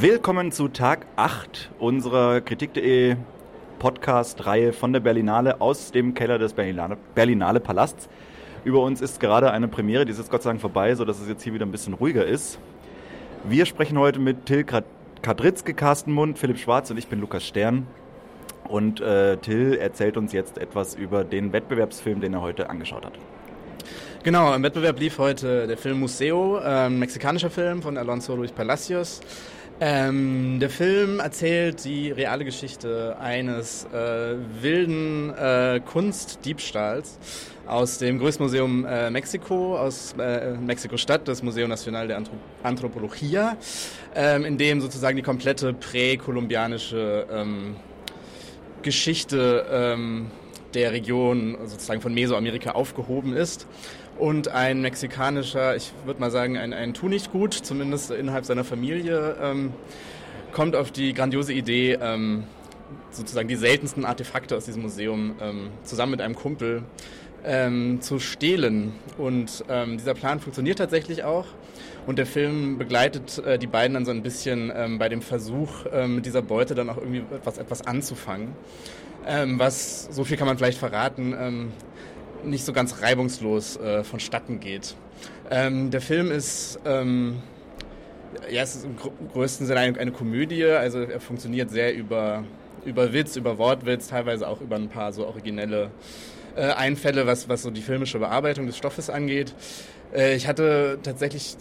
Willkommen zu Tag 8 unserer Kritik.de Podcast-Reihe von der Berlinale aus dem Keller des Berlinale, Berlinale Palasts. Über uns ist gerade eine Premiere, die ist jetzt Gott sei Dank vorbei, sodass es jetzt hier wieder ein bisschen ruhiger ist. Wir sprechen heute mit Till Kadritzke, Carsten Mund, Philipp Schwarz und ich bin Lukas Stern. Und äh, Till erzählt uns jetzt etwas über den Wettbewerbsfilm, den er heute angeschaut hat. Genau, im Wettbewerb lief heute der Film Museo, ein mexikanischer Film von Alonso Luis Palacios. Ähm, der Film erzählt die reale Geschichte eines äh, wilden äh, Kunstdiebstahls aus dem größten Museum äh, Mexiko, aus äh, Mexiko-Stadt, das Museo Nacional de Anthrop Anthropologia, ähm, in dem sozusagen die komplette präkolumbianische ähm, Geschichte ähm, der Region sozusagen von Mesoamerika aufgehoben ist und ein mexikanischer, ich würde mal sagen, ein, ein gut, zumindest innerhalb seiner Familie, ähm, kommt auf die grandiose Idee, ähm, sozusagen die seltensten Artefakte aus diesem Museum ähm, zusammen mit einem Kumpel ähm, zu stehlen. Und ähm, dieser Plan funktioniert tatsächlich auch. Und der Film begleitet äh, die beiden dann so ein bisschen ähm, bei dem Versuch, mit dieser Beute dann auch irgendwie etwas, etwas anzufangen. was, so viel kann man vielleicht verraten, nicht so ganz reibungslos äh, vonstatten geht. Ähm, der Film ist, ähm, ja, es ist im größten Sinne eine, Komödie, also er funktioniert sehr über, über Witz, über Wortwitz, teilweise auch über ein paar so originelle äh, Einfälle, was, was so die filmische Bearbeitung des Stoffes angeht. Äh, ich hatte tatsächlich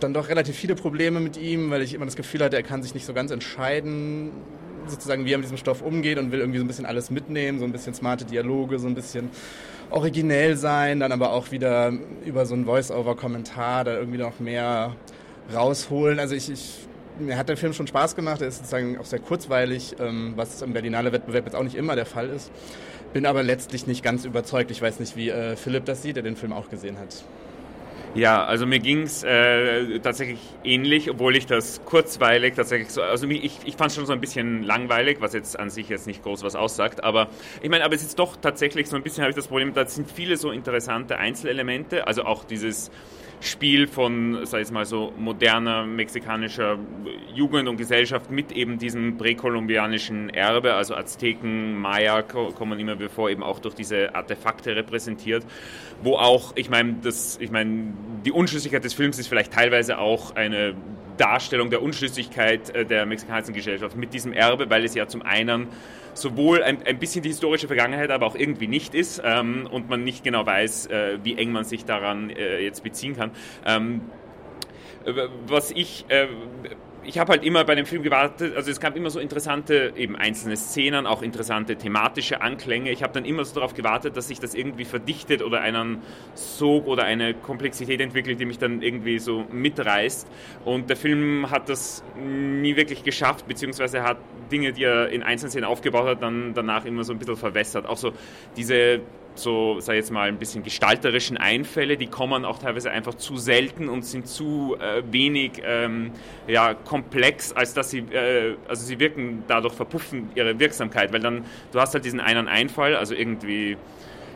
dann doch relativ viele Probleme mit ihm, weil ich immer das Gefühl hatte, er kann sich nicht so ganz entscheiden, sozusagen, wie er mit diesem Stoff umgeht und will irgendwie so ein bisschen alles mitnehmen, so ein bisschen smarte Dialoge, so ein bisschen originell sein, dann aber auch wieder über so einen Voice-Over-Kommentar da irgendwie noch mehr rausholen. Also ich, ich, mir hat der Film schon Spaß gemacht, er ist sozusagen auch sehr kurzweilig, ähm, was im Berlinale Wettbewerb jetzt auch nicht immer der Fall ist. Bin aber letztlich nicht ganz überzeugt. Ich weiß nicht, wie äh, Philipp das sieht, der den Film auch gesehen hat. Ja, also mir ging es äh, tatsächlich ähnlich, obwohl ich das kurzweilig tatsächlich so, also ich, ich fand es schon so ein bisschen langweilig, was jetzt an sich jetzt nicht groß was aussagt, aber ich meine, aber es ist doch tatsächlich so ein bisschen, habe ich das Problem, da sind viele so interessante Einzelelemente, also auch dieses Spiel von, sei es mal so, moderner mexikanischer Jugend und Gesellschaft mit eben diesem präkolumbianischen Erbe, also Azteken, Maya kommen immer bevor, eben auch durch diese Artefakte repräsentiert, wo auch, ich meine, das, ich meine, die Unschlüssigkeit des Films ist vielleicht teilweise auch eine Darstellung der Unschlüssigkeit äh, der mexikanischen Gesellschaft mit diesem Erbe, weil es ja zum einen sowohl ein, ein bisschen die historische Vergangenheit, aber auch irgendwie nicht ist ähm, und man nicht genau weiß, äh, wie eng man sich daran äh, jetzt beziehen kann. Ähm, was ich äh, ich habe halt immer bei dem Film gewartet, also es gab immer so interessante, eben einzelne Szenen, auch interessante thematische Anklänge. Ich habe dann immer so darauf gewartet, dass sich das irgendwie verdichtet oder einen Sog oder eine Komplexität entwickelt, die mich dann irgendwie so mitreißt. Und der Film hat das nie wirklich geschafft, beziehungsweise hat Dinge, die er in einzelnen Szenen aufgebaut hat, dann danach immer so ein bisschen verwässert. Auch so diese so, sag ich jetzt mal, ein bisschen gestalterischen Einfälle, die kommen auch teilweise einfach zu selten und sind zu äh, wenig ähm, ja, komplex, als dass sie, äh, also sie wirken dadurch verpuffen ihre Wirksamkeit, weil dann, du hast halt diesen einen Einfall, also irgendwie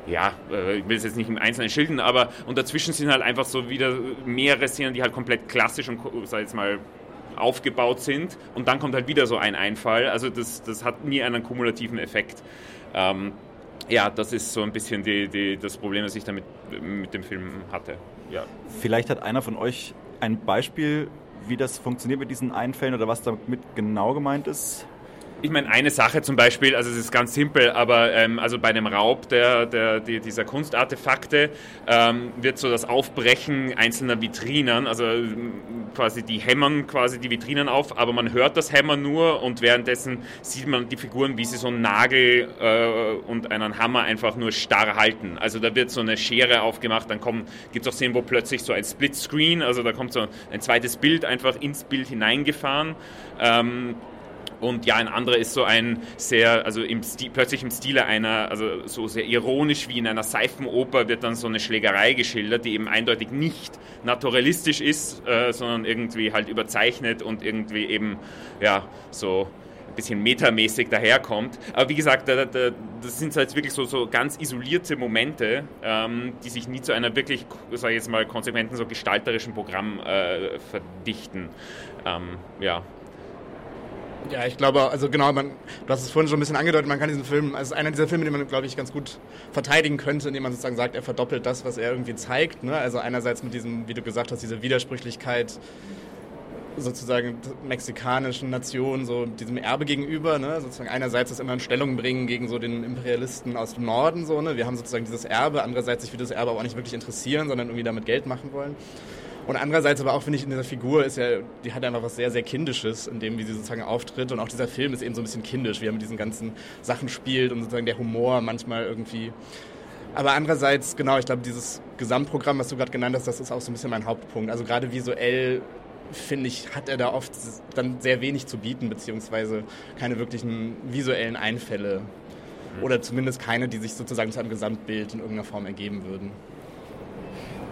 ja, äh, ich will es jetzt nicht im Einzelnen schildern, aber und dazwischen sind halt einfach so wieder mehrere Szenen, die halt komplett klassisch und, sag ich jetzt mal, aufgebaut sind und dann kommt halt wieder so ein Einfall, also das, das hat nie einen kumulativen Effekt. Ähm, ja, das ist so ein bisschen die, die, das Problem, das ich damit mit dem Film hatte. Ja. Vielleicht hat einer von euch ein Beispiel, wie das funktioniert mit diesen Einfällen oder was damit genau gemeint ist? Ich meine, eine Sache zum Beispiel, also es ist ganz simpel, aber ähm, also bei dem Raub der, der, die, dieser Kunstartefakte ähm, wird so das Aufbrechen einzelner Vitrinen, also ähm, quasi die hämmern quasi die Vitrinen auf, aber man hört das Hämmern nur und währenddessen sieht man die Figuren, wie sie so einen Nagel äh, und einen Hammer einfach nur starr halten. Also da wird so eine Schere aufgemacht, dann gibt es auch Szenen, wo plötzlich so ein Splitscreen, also da kommt so ein zweites Bild einfach ins Bild hineingefahren. Ähm, und ja, ein anderer ist so ein sehr, also im Stil, plötzlich im Stile einer, also so sehr ironisch wie in einer Seifenoper wird dann so eine Schlägerei geschildert, die eben eindeutig nicht naturalistisch ist, äh, sondern irgendwie halt überzeichnet und irgendwie eben, ja, so ein bisschen metamäßig daherkommt. Aber wie gesagt, da, da, das sind halt wirklich so, so ganz isolierte Momente, ähm, die sich nie zu einer wirklich, sage ich jetzt mal, konsequenten, so gestalterischen Programm äh, verdichten. Ähm, ja, Ja, ich glaube, also genau, man, du hast es vorhin schon ein bisschen angedeutet, man kann diesen Film, also einer dieser Filme, den man, glaube ich, ganz gut verteidigen könnte, indem man sozusagen sagt, er verdoppelt das, was er irgendwie zeigt. Ne? Also einerseits mit diesem, wie du gesagt hast, diese Widersprüchlichkeit sozusagen mexikanischen Nation, so diesem Erbe gegenüber, ne? sozusagen einerseits das immer in Stellung bringen gegen so den Imperialisten aus dem Norden, so, ne? wir haben sozusagen dieses Erbe, andererseits sich für das Erbe aber auch nicht wirklich interessieren, sondern irgendwie damit Geld machen wollen. Und andererseits aber auch, finde ich, in dieser Figur ist ja, die hat einfach was sehr, sehr Kindisches, in dem, wie sie sozusagen auftritt. Und auch dieser Film ist eben so ein bisschen kindisch, wie er mit diesen ganzen Sachen spielt und sozusagen der Humor manchmal irgendwie. Aber andererseits, genau, ich glaube, dieses Gesamtprogramm, was du gerade genannt hast, das ist auch so ein bisschen mein Hauptpunkt. Also gerade visuell finde ich, hat er da oft dann sehr wenig zu bieten, beziehungsweise keine wirklichen visuellen Einfälle. Oder zumindest keine, die sich sozusagen zu einem Gesamtbild in irgendeiner Form ergeben würden.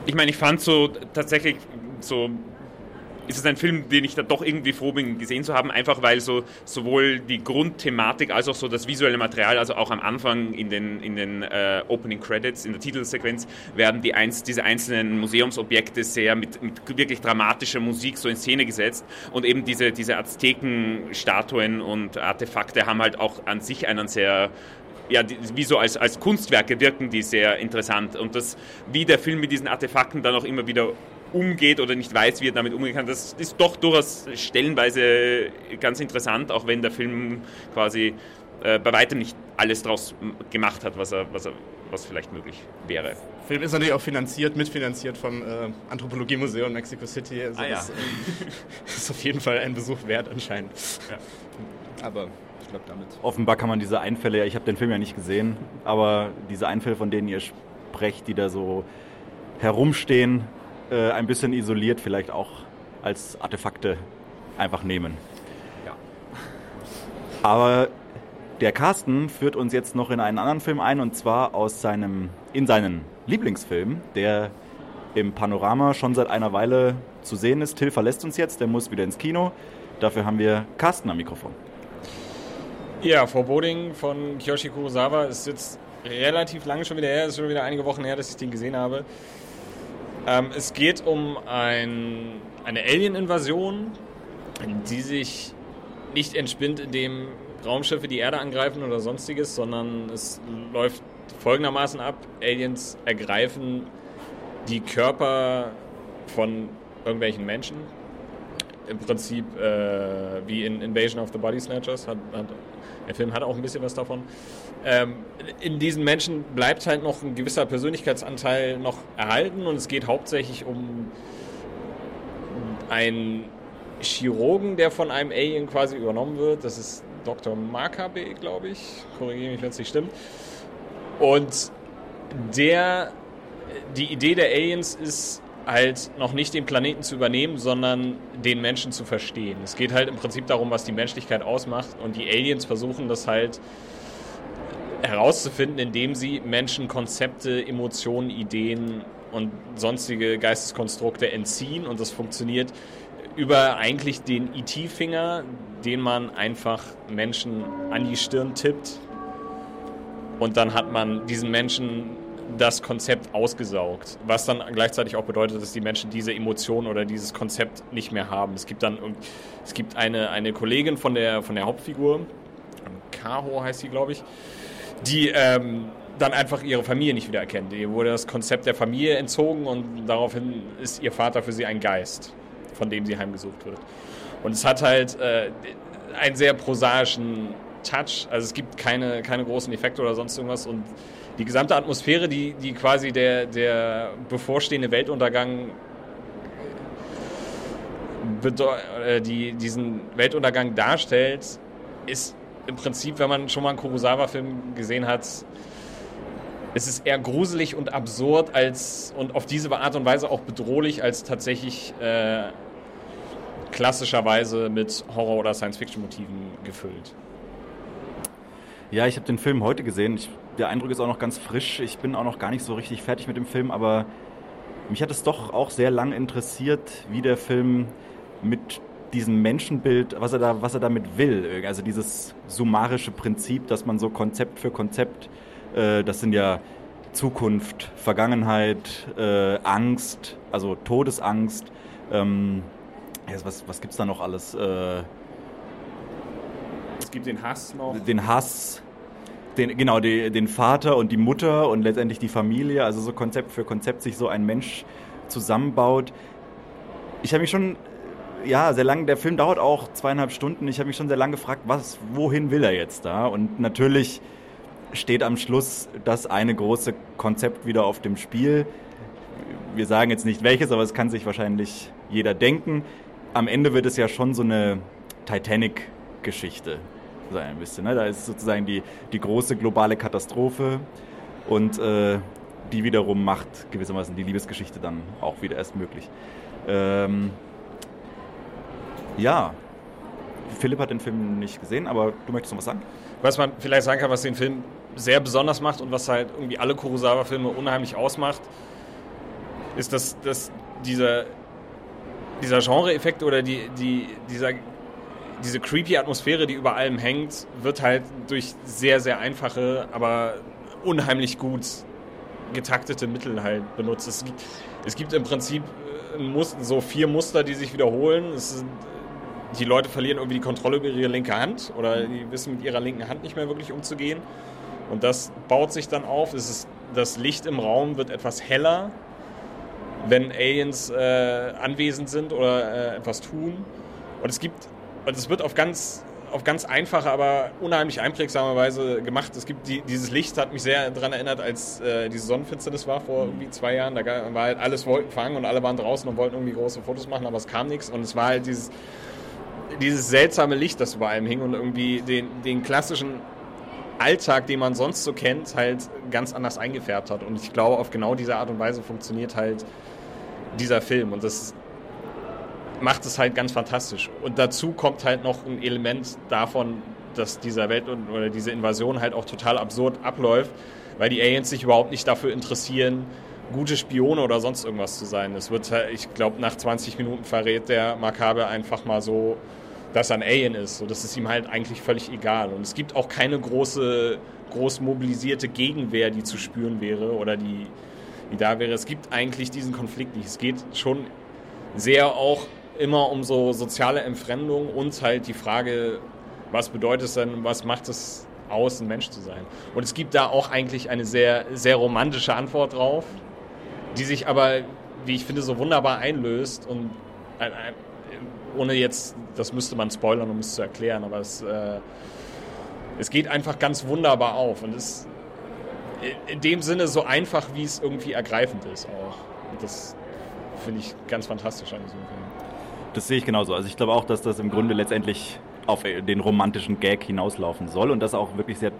Ich meine, ich fand so tatsächlich so ist es ein Film, den ich da doch irgendwie froh bin, gesehen zu haben, einfach weil so sowohl die Grundthematik als auch so das visuelle Material, also auch am Anfang in den, in den äh, Opening Credits, in der Titelsequenz, werden die einz, diese einzelnen Museumsobjekte sehr mit, mit, wirklich dramatischer Musik so in Szene gesetzt. Und eben diese, diese Azteken-Statuen und Artefakte haben halt auch an sich einen sehr ja, wie so als, als Kunstwerke wirken die sehr interessant. Und das, wie der Film mit diesen Artefakten dann auch immer wieder umgeht oder nicht weiß, wie er damit umgehen kann. Das ist doch durchaus stellenweise ganz interessant, auch wenn der Film quasi äh, bei weitem nicht alles daraus gemacht hat, was, er, was, er, was vielleicht möglich wäre. Der Film ist natürlich auch finanziert, mitfinanziert vom äh, Anthropologiemuseum Mexico City. Also ah, ja. das, äh, ist auf jeden Fall ein Besuch wert anscheinend. Ja. Aber ich glaube damit. Offenbar kann man diese Einfälle, ich habe den Film ja nicht gesehen, aber diese Einfälle, von denen ihr sprecht, die da so herumstehen, äh, ein bisschen isoliert vielleicht auch als Artefakte einfach nehmen. Ja. Aber der Carsten führt uns jetzt noch in einen anderen Film ein und zwar aus seinem, in seinen Lieblingsfilm, der im Panorama schon seit einer Weile zu sehen ist. Till verlässt uns jetzt, der muss wieder ins Kino. Dafür haben wir Carsten am Mikrofon. Ja, Foreboding von Kiyoshi Kurosawa ist jetzt relativ lange schon wieder her, ist schon wieder einige Wochen her, dass ich den gesehen habe. Ähm, es geht um ein, eine Alien-Invasion, die sich nicht entspinnt, indem Raumschiffe die Erde angreifen oder sonstiges, sondern es läuft folgendermaßen ab. Aliens ergreifen die Körper von irgendwelchen Menschen. Im Prinzip äh, wie in Invasion of the Body Snatchers. Hat, hat, der Film hat auch ein bisschen was davon. Ähm, in diesen Menschen bleibt halt noch ein gewisser Persönlichkeitsanteil noch erhalten und es geht hauptsächlich um einen Chirurgen, der von einem Alien quasi übernommen wird. Das ist Dr. Makabe, glaube ich. Korrigiere mich, wenn es nicht stimmt. Und der, die Idee der Aliens ist halt noch nicht den Planeten zu übernehmen, sondern den Menschen zu verstehen. Es geht halt im Prinzip darum, was die Menschlichkeit ausmacht. Und die Aliens versuchen das halt herauszufinden, indem sie Menschen Konzepte, Emotionen, Ideen und sonstige Geisteskonstrukte entziehen. Und das funktioniert über eigentlich den IT-Finger, den man einfach Menschen an die Stirn tippt. Und dann hat man diesen Menschen das Konzept ausgesaugt, was dann gleichzeitig auch bedeutet, dass die Menschen diese Emotion oder dieses Konzept nicht mehr haben. Es gibt dann es gibt eine, eine Kollegin von der, von der Hauptfigur, Kaho heißt sie, glaube ich, die ähm, dann einfach ihre Familie nicht wieder erkennt. Ihr wurde das Konzept der Familie entzogen und daraufhin ist ihr Vater für sie ein Geist, von dem sie heimgesucht wird. Und es hat halt äh, einen sehr prosaischen Touch. Also es gibt keine, keine großen Effekte oder sonst irgendwas und die gesamte Atmosphäre, die, die quasi der, der bevorstehende Weltuntergang äh, die diesen Weltuntergang darstellt, ist im Prinzip, wenn man schon mal einen Kurosawa-Film gesehen hat, es ist eher gruselig und absurd als und auf diese Art und Weise auch bedrohlich als tatsächlich äh, klassischerweise mit Horror- oder Science-Fiction-Motiven gefüllt. Ja, ich habe den Film heute gesehen. Ich, der Eindruck ist auch noch ganz frisch. Ich bin auch noch gar nicht so richtig fertig mit dem Film, aber mich hat es doch auch sehr lang interessiert, wie der Film mit diesem Menschenbild, was er da, was er damit will. Also dieses summarische Prinzip, dass man so Konzept für Konzept, äh, das sind ja Zukunft, Vergangenheit, äh, Angst, also Todesangst. Ähm, was was gibt es da noch alles? Äh, gibt den Hass noch. Den Hass, den, genau, die, den Vater und die Mutter und letztendlich die Familie, also so Konzept für Konzept sich so ein Mensch zusammenbaut. Ich habe mich schon, ja, sehr lange, der Film dauert auch zweieinhalb Stunden, ich habe mich schon sehr lange gefragt, was, wohin will er jetzt da? Und natürlich steht am Schluss das eine große Konzept wieder auf dem Spiel. Wir sagen jetzt nicht welches, aber es kann sich wahrscheinlich jeder denken. Am Ende wird es ja schon so eine Titanic-Geschichte sein, ein bisschen. Ne? Da ist sozusagen die, die große globale Katastrophe und äh, die wiederum macht gewissermaßen die Liebesgeschichte dann auch wieder erst möglich. Ähm, ja, Philipp hat den Film nicht gesehen, aber du möchtest noch was sagen? Was man vielleicht sagen kann, was den Film sehr besonders macht und was halt irgendwie alle Kurosawa-Filme unheimlich ausmacht, ist, dass, dass dieser, dieser Genre-Effekt oder die, die, dieser, diese creepy Atmosphäre, die über allem hängt, wird halt durch sehr, sehr einfache, aber unheimlich gut getaktete Mittel halt benutzt. Es gibt, es gibt im Prinzip äh, so vier Muster, die sich wiederholen. Es die Leute verlieren irgendwie die Kontrolle über ihre linke Hand oder die wissen mit ihrer linken Hand nicht mehr wirklich umzugehen. Und das baut sich dann auf. Ist, das Licht im Raum wird etwas heller, wenn Aliens äh, anwesend sind oder äh, etwas tun. Und es gibt, und es wird auf ganz, auf ganz einfache, aber unheimlich einprägsame Weise gemacht. Es gibt die, dieses Licht hat mich sehr daran erinnert, als äh, diese Sonnenfinsternis war vor irgendwie zwei Jahren. Da war halt alles Wolkenfang und alle waren draußen und wollten irgendwie große Fotos machen, aber es kam nichts. Und es war halt dieses, dieses seltsame Licht, das über allem hing und irgendwie den, den klassischen Alltag, den man sonst so kennt, halt ganz anders eingefärbt hat. Und ich glaube, auf genau diese Art und Weise funktioniert halt dieser Film. Und das macht es halt ganz fantastisch. Und dazu kommt halt noch ein Element davon, dass dieser Welt oder diese Invasion halt auch total absurd abläuft, weil die Aliens sich überhaupt nicht dafür interessieren, gute Spione oder sonst irgendwas zu sein. Es wird, halt, ich glaube, nach 20 Minuten verrät der Makabe einfach mal so, dass er ein Alien ist. So, das ist ihm halt eigentlich völlig egal. Und es gibt auch keine große, groß mobilisierte Gegenwehr, die zu spüren wäre oder die, die da wäre. Es gibt eigentlich diesen Konflikt nicht. Es geht schon sehr auch immer um so soziale Entfremdung und halt die Frage, was bedeutet es denn, was macht es aus, ein Mensch zu sein? Und es gibt da auch eigentlich eine sehr, sehr romantische Antwort drauf, die sich aber, wie ich finde, so wunderbar einlöst und ohne jetzt, das müsste man spoilern, um es zu erklären, aber es, äh, es geht einfach ganz wunderbar auf und ist in dem Sinne so einfach, wie es irgendwie ergreifend ist auch. Und das finde ich ganz fantastisch an diesem Film. Das sehe ich genauso. Also ich glaube auch, dass das im Grunde letztendlich auf den romantischen Gag hinauslaufen soll und das auch wirklich sehr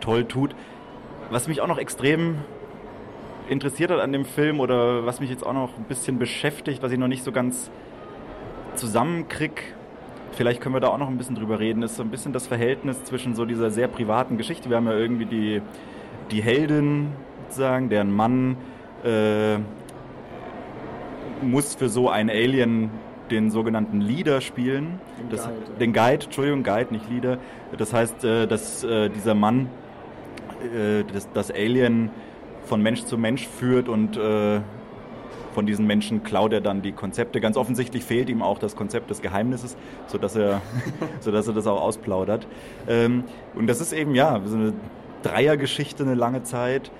toll tut. Was mich auch noch extrem interessiert hat an dem Film oder was mich jetzt auch noch ein bisschen beschäftigt, was ich noch nicht so ganz zusammenkrieg, vielleicht können wir da auch noch ein bisschen drüber reden, ist so ein bisschen das Verhältnis zwischen so dieser sehr privaten Geschichte. Wir haben ja irgendwie die, die Heldin, sozusagen, deren Mann äh, muss für so ein Alien den sogenannten Leader spielen. Den, das, Guide, den Guide, Entschuldigung, Guide, nicht Leader. Das heißt, äh, dass äh, dieser Mann äh, das, das Alien von Mensch zu Mensch führt und von diesen Menschen klaut er dann die Konzepte. Ganz offensichtlich fehlt ihm auch das Konzept des Geheimnisses, sodass er, sodass er das auch ausplaudert. Ähm, und das ist eben, ja, so eine Dreiergeschichte eine lange Zeit.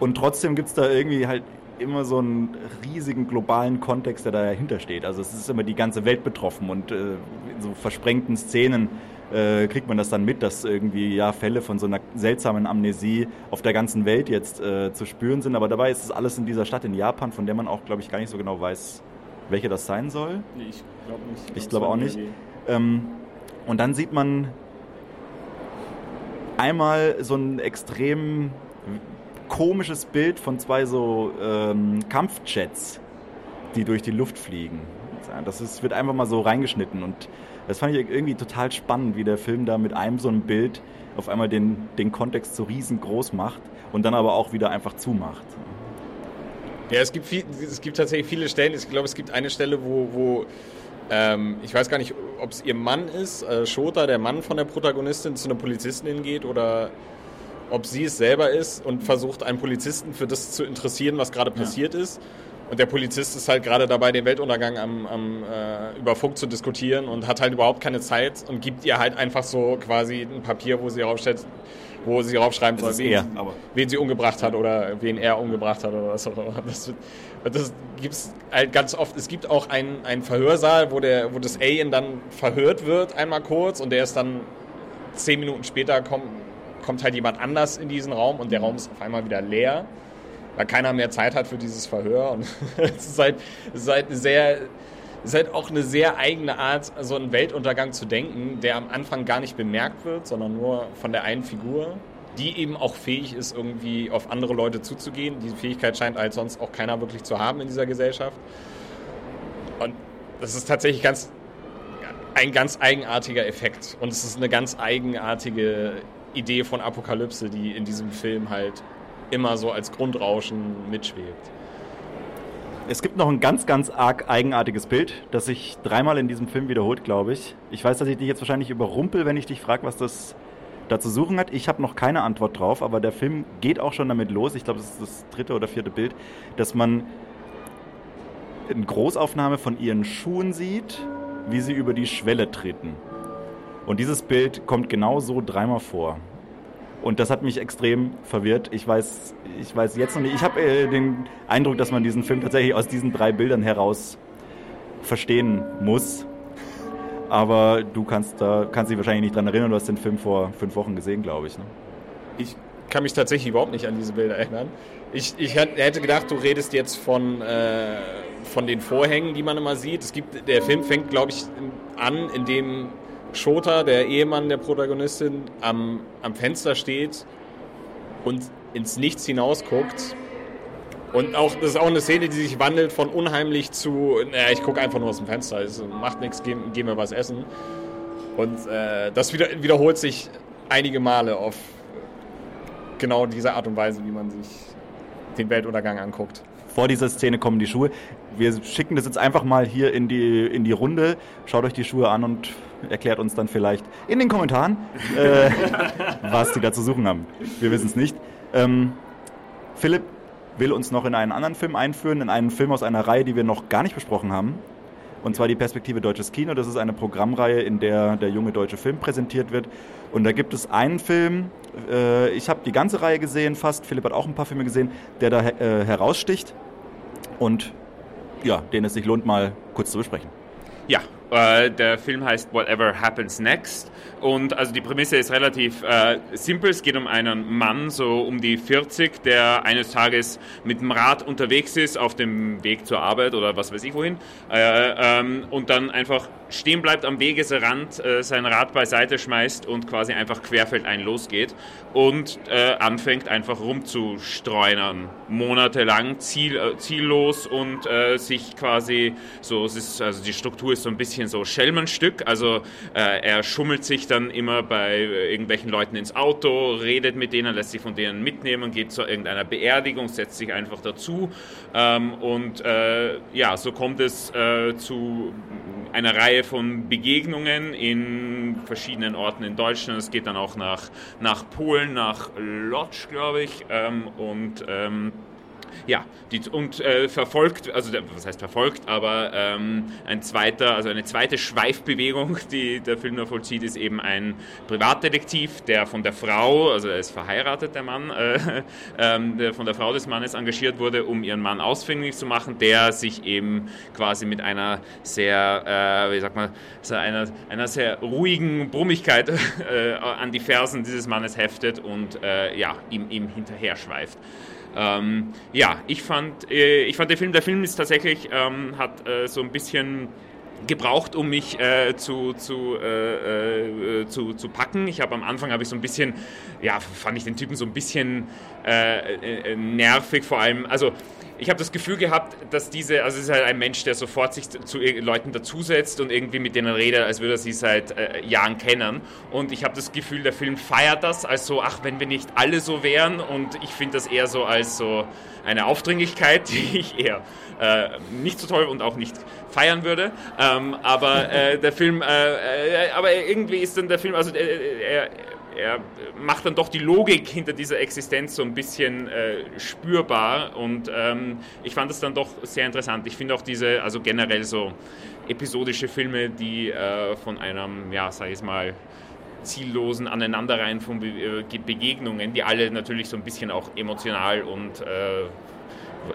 Und trotzdem gibt es da irgendwie halt immer so einen riesigen globalen Kontext, der dahinter steht. Also es ist immer die ganze Welt betroffen und äh, in so versprengten Szenen äh, kriegt man das dann mit, dass irgendwie ja Fälle von so einer seltsamen Amnesie auf der ganzen Welt jetzt äh, zu spüren sind. Aber dabei ist es alles in dieser Stadt in Japan, von der man auch, glaube ich, gar nicht so genau weiß, welche das sein soll. Nee, ich glaube nicht. Ich glaube auch nicht. Ähm, und dann sieht man einmal so ein extrem komisches Bild von zwei so ähm, Kampfjets, die durch die Luft fliegen. Das ist, wird einfach mal so reingeschnitten und das fand ich irgendwie total spannend, wie der Film da mit einem so einem Bild auf einmal den, den Kontext so riesengroß macht und dann aber auch wieder einfach zumacht. Ja, es gibt, viel, es gibt tatsächlich viele Stellen. Ich glaube, es gibt eine Stelle, wo, wo ähm, ich weiß gar nicht, ob es ihr Mann ist, äh, Shota, der Mann von der Protagonistin, zu einer Polizistin hingeht oder ob sie es selber ist und versucht, einen Polizisten für das zu interessieren, was gerade passiert ja. ist. Und der Polizist ist halt gerade dabei, den Weltuntergang am, am, äh, über Funk zu diskutieren und hat halt überhaupt keine Zeit und gibt ihr halt einfach so quasi ein Papier, wo sie draufsteht, wo sie draufschreiben soll, wen, er, wen sie umgebracht hat oder wen er umgebracht hat oder was auch immer. Das, das gibt es halt ganz oft. Es gibt auch einen, einen Verhörsaal, wo, der, wo das Alien dann verhört wird, einmal kurz, und der ist dann zehn Minuten später kommt, kommt halt jemand anders in diesen Raum und der Raum ist auf einmal wieder leer, weil keiner mehr Zeit hat für dieses Verhör. Und es ist halt, es ist halt sehr ist halt auch eine sehr eigene Art, so einen Weltuntergang zu denken, der am Anfang gar nicht bemerkt wird, sondern nur von der einen Figur, die eben auch fähig ist, irgendwie auf andere Leute zuzugehen. Diese Fähigkeit scheint halt sonst auch keiner wirklich zu haben in dieser Gesellschaft. Und das ist tatsächlich ganz, ein ganz eigenartiger Effekt. Und es ist eine ganz eigenartige Idee von Apokalypse, die in diesem Film halt immer so als Grundrauschen mitschwebt. Es gibt noch ein ganz, ganz arg eigenartiges Bild, das sich dreimal in diesem Film wiederholt, glaube ich. Ich weiß, dass ich dich jetzt wahrscheinlich überrumpel, wenn ich dich frage, was das da zu suchen hat. Ich habe noch keine Antwort drauf, aber der Film geht auch schon damit los. Ich glaube, das ist das dritte oder vierte Bild, dass man eine Großaufnahme von ihren Schuhen sieht, wie sie über die Schwelle treten. Und dieses Bild kommt genau so dreimal vor. Und das hat mich extrem verwirrt. Ich weiß, ich weiß jetzt noch nicht. Ich habe äh, den Eindruck, dass man diesen Film tatsächlich aus diesen drei Bildern heraus verstehen muss. Aber du kannst da kannst dich wahrscheinlich nicht dran erinnern. Du hast den Film vor fünf Wochen gesehen, glaube ich. Ne? Ich kann mich tatsächlich überhaupt nicht an diese Bilder erinnern. Ich, ich hätte gedacht, du redest jetzt von, äh, von den Vorhängen, die man immer sieht. Es gibt, der Film fängt, glaube ich, an, indem Shota, der Ehemann der Protagonistin, am, am Fenster steht und ins Nichts hinausguckt. Und auch, das ist auch eine Szene, die sich wandelt von unheimlich zu, naja, ich gucke einfach nur aus dem Fenster, es macht nichts, geh, geh mir was essen. Und äh, das wieder, wiederholt sich einige Male auf genau diese Art und Weise, wie man sich den Weltuntergang anguckt. Vor dieser Szene kommen die Schuhe. Wir schicken das jetzt einfach mal hier in die, in die Runde. Schaut euch die Schuhe an und erklärt uns dann vielleicht in den Kommentaren, äh, was die da zu suchen haben. Wir wissen es nicht. Ähm, Philipp will uns noch in einen anderen Film einführen, in einen Film aus einer Reihe, die wir noch gar nicht besprochen haben. Und zwar die Perspektive Deutsches Kino. Das ist eine Programmreihe, in der der junge deutsche Film präsentiert wird. Und da gibt es einen Film, äh, ich habe die ganze Reihe gesehen, fast. Philipp hat auch ein paar Filme gesehen, der da äh, heraussticht. Und ja, den es sich lohnt, mal kurz zu besprechen. Ja, äh, der Film heißt Whatever Happens Next und also die Prämisse ist relativ äh, simpel. Es geht um einen Mann, so um die 40, der eines Tages mit dem Rad unterwegs ist, auf dem Weg zur Arbeit oder was weiß ich wohin äh, ähm, und dann einfach stehen bleibt am Wegesrand, äh, sein Rad beiseite schmeißt und quasi einfach querfeldein losgeht und äh, anfängt einfach rumzustreunern, monatelang ziel, äh, ziellos und äh, sich quasi so, es ist, also die Struktur ist so ein bisschen so Schelmenstück, also äh, er schummelt sich dann immer bei irgendwelchen Leuten ins Auto, redet mit denen, lässt sich von denen mitnehmen, geht zu irgendeiner Beerdigung, setzt sich einfach dazu. Ähm, und äh, ja, so kommt es zu einer Reihe von Begegnungen in verschiedenen Orten in Deutschland. Es geht dann auch nach, nach Polen, nach Lodz, glaube ich. Ähm, und ähm, ja, die, und äh, verfolgt, also was heißt verfolgt, aber ähm, ein zweiter, also eine zweite Schweifbewegung, die der Film da vollzieht, ist eben ein Privatdetektiv, der von der Frau, also er ist verheiratet, der Mann, äh, ähm, der von der Frau des Mannes engagiert wurde, um ihren Mann ausfindig zu machen, der sich eben quasi mit einer sehr, äh, wie sagt man, einer, einer sehr ruhigen Brummigkeit äh, an die Fersen dieses Mannes heftet und äh, ja, ihm, ihm hinterher schweift. Ähm, ja, ich fand, äh, ich fand der Film, der Film ist tatsächlich, ähm, hat äh, so ein bisschen gebraucht, um mich äh, zu, zu, äh, äh, zu, zu packen. Ich habe am Anfang habe ich so ein bisschen, ja, fand ich den Typen so ein bisschen äh, nervig, vor allem, also ich habe das Gefühl gehabt, dass diese, also es ist halt ein Mensch, der sofort sich zu Leuten dazusetzt und irgendwie mit denen redet, als würde er sie seit äh, Jahren kennen. Und ich habe das Gefühl, der Film feiert das als so, ach, wenn wir nicht alle so wären. Und ich finde das eher so als so eine Aufdringlichkeit, die ich eher äh, nicht so toll und auch nicht feiern würde. Ähm, aber äh, der Film, äh, äh, aber irgendwie ist dann der Film, also äh, er er macht dann doch die Logik hinter dieser Existenz so ein bisschen äh, spürbar und ähm, ich fand es dann doch sehr interessant. Ich finde auch diese, also generell so episodische Filme, die äh, von einem, ja, sag ich mal, ziellosen Aneinanderreihen von Be äh, Begegnungen, die alle natürlich so ein bisschen auch emotional und äh,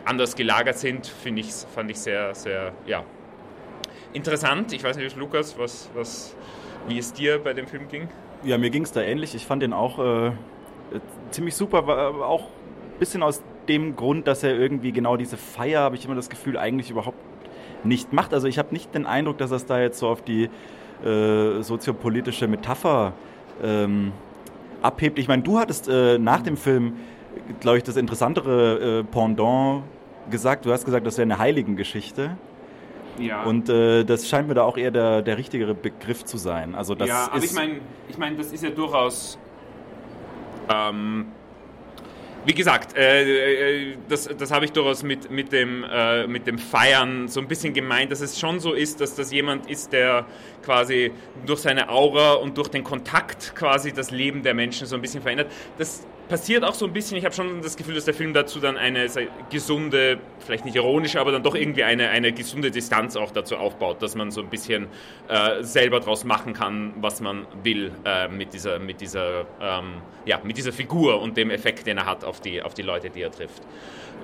anders gelagert sind, finde ich, fand ich sehr, sehr, ja, interessant. Ich weiß nicht, Lukas, was, was, wie es dir bei dem Film ging? Ja, mir ging es da ähnlich. Ich fand den auch äh, ziemlich super, war auch ein bisschen aus dem Grund, dass er irgendwie genau diese Feier, habe ich immer das Gefühl, eigentlich überhaupt nicht macht. Also ich habe nicht den Eindruck, dass er es da jetzt so auf die äh, soziopolitische Metapher ähm, abhebt. Ich meine, du hattest äh, nach dem Film, glaube ich, das interessantere äh, Pendant gesagt. Du hast gesagt, das wäre eine Heiligengeschichte. Ja. Und äh, das scheint mir da auch eher der, der richtigere Begriff zu sein. Also das ja, aber ich meine, ich mein, das ist ja durchaus. Ähm, wie gesagt, äh, äh, das, das habe ich durchaus mit, mit, dem, äh, mit dem Feiern so ein bisschen gemeint, dass es schon so ist, dass das jemand ist, der quasi durch seine Aura und durch den Kontakt quasi das Leben der Menschen so ein bisschen verändert. Das passiert auch so ein bisschen, ich habe schon das Gefühl, dass der Film dazu dann eine gesunde, vielleicht nicht ironische, aber dann doch irgendwie eine, eine gesunde Distanz auch dazu aufbaut, dass man so ein bisschen äh, selber draus machen kann, was man will äh, mit dieser, mit dieser, ähm, ja, mit dieser Figur und dem Effekt, den er hat auf die, auf die Leute, die er trifft.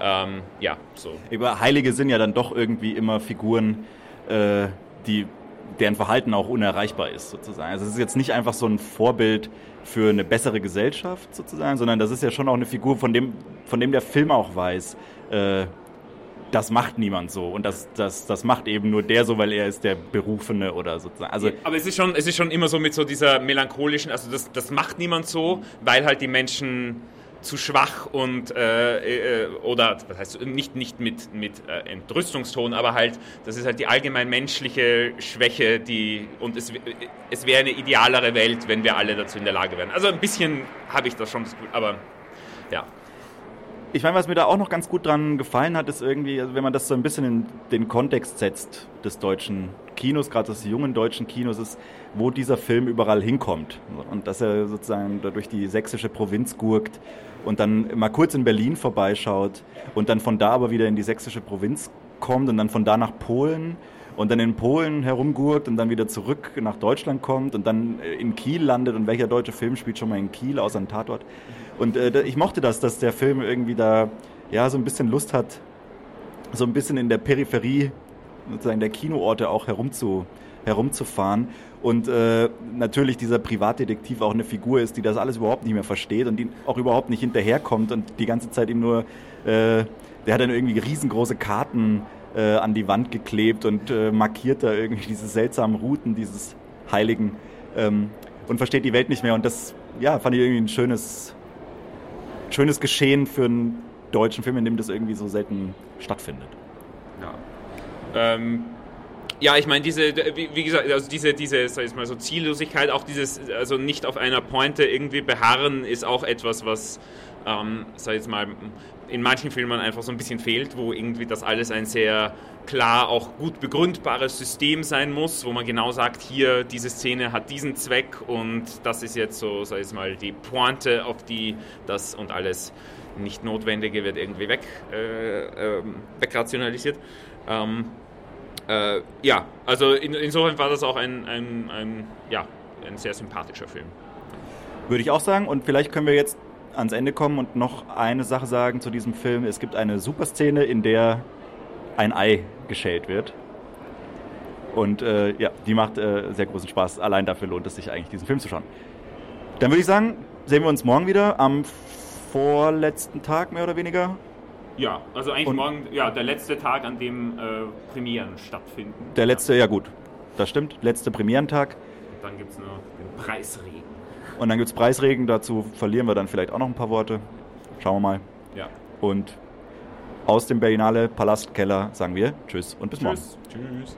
Ähm, ja, so. Aber Heilige sind ja dann doch irgendwie immer Figuren, äh, die deren Verhalten auch unerreichbar ist, sozusagen. Also es ist jetzt nicht einfach so ein Vorbild für eine bessere Gesellschaft, sozusagen, sondern das ist ja schon auch eine Figur, von dem, von dem der Film auch weiß, äh, das macht niemand so und das, das, das macht eben nur der so, weil er ist der Berufene oder sozusagen. Also Aber es ist, schon, es ist schon immer so mit so dieser melancholischen, also das, das macht niemand so, weil halt die Menschen zu schwach und äh, äh, oder was heißt nicht nicht mit mit äh, Entrüstungston, aber halt das ist halt die allgemein menschliche Schwäche, die und es es wäre eine idealere Welt, wenn wir alle dazu in der Lage wären. Also ein bisschen habe ich das schon aber ja. Ich meine, was mir da auch noch ganz gut dran gefallen hat, ist irgendwie, also wenn man das so ein bisschen in den Kontext setzt des deutschen Kinos, gerade des jungen deutschen Kinos, ist, wo dieser Film überall hinkommt. Und dass er sozusagen durch die sächsische Provinz gurkt und dann mal kurz in Berlin vorbeischaut und dann von da aber wieder in die sächsische Provinz kommt und dann von da nach Polen und dann in Polen herumgurt und dann wieder zurück nach Deutschland kommt und dann äh, in Kiel landet und welcher deutsche Film spielt schon mal in Kiel außer ein Tatort. Und äh, ich mochte das, dass der Film irgendwie da ja so ein bisschen Lust hat, so ein bisschen in der Peripherie sozusagen der Kinoorte auch herumzu, herumzufahren und äh, natürlich dieser Privatdetektiv auch eine Figur ist, die das alles überhaupt nicht mehr versteht und die auch überhaupt nicht hinterherkommt und die ganze Zeit ihm nur, äh, der hat dann irgendwie riesengroße Karten äh, an die Wand geklebt und äh, markiert da irgendwie diese seltsamen Routen dieses Heiligen ähm, und versteht die Welt nicht mehr und das, ja, fand ich irgendwie ein schönes, schönes Geschehen für einen deutschen Film, in dem das irgendwie so selten stattfindet. Ja. Ähm ja, ich meine, diese, wie, wie, gesagt, also diese, diese, sag ich mal so Ziellosigkeit, auch dieses, also nicht auf einer Pointe irgendwie beharren, ist auch etwas, was, ähm, sag ich mal, in manchen Filmen einfach so ein bisschen fehlt, wo irgendwie das alles ein sehr klar auch gut begründbares System sein muss, wo man genau sagt, hier diese Szene hat diesen Zweck und das ist jetzt so, sag ich mal, die Pointe, auf die das und alles nicht Notwendige wird irgendwie weg, äh, äh, wegrationalisiert. Ähm, äh, ja, also in, insofern war das auch ein, ein, ein, ja, ein sehr sympathischer Film. Würde ich auch sagen. Und vielleicht können wir jetzt ans Ende kommen und noch eine Sache sagen zu diesem Film. Es gibt eine super Szene, in der ein Ei geschält wird. Und äh, ja, die macht äh, sehr großen Spaß. Allein dafür lohnt es sich eigentlich, diesen Film zu schauen. Dann würde ich sagen, sehen wir uns morgen wieder am vorletzten Tag mehr oder weniger ja, also eigentlich und morgen, ja, der letzte Tag, an dem äh, Premieren stattfinden. Der letzte, ja gut, das stimmt, letzte Premierentag. Und dann gibt es noch den Preisregen. Und dann gibt es Preisregen, dazu verlieren wir dann vielleicht auch noch ein paar Worte. Schauen wir mal. Ja. Und aus dem Berlinale Palastkeller sagen wir Tschüss und bis tschüss. morgen. Tschüss.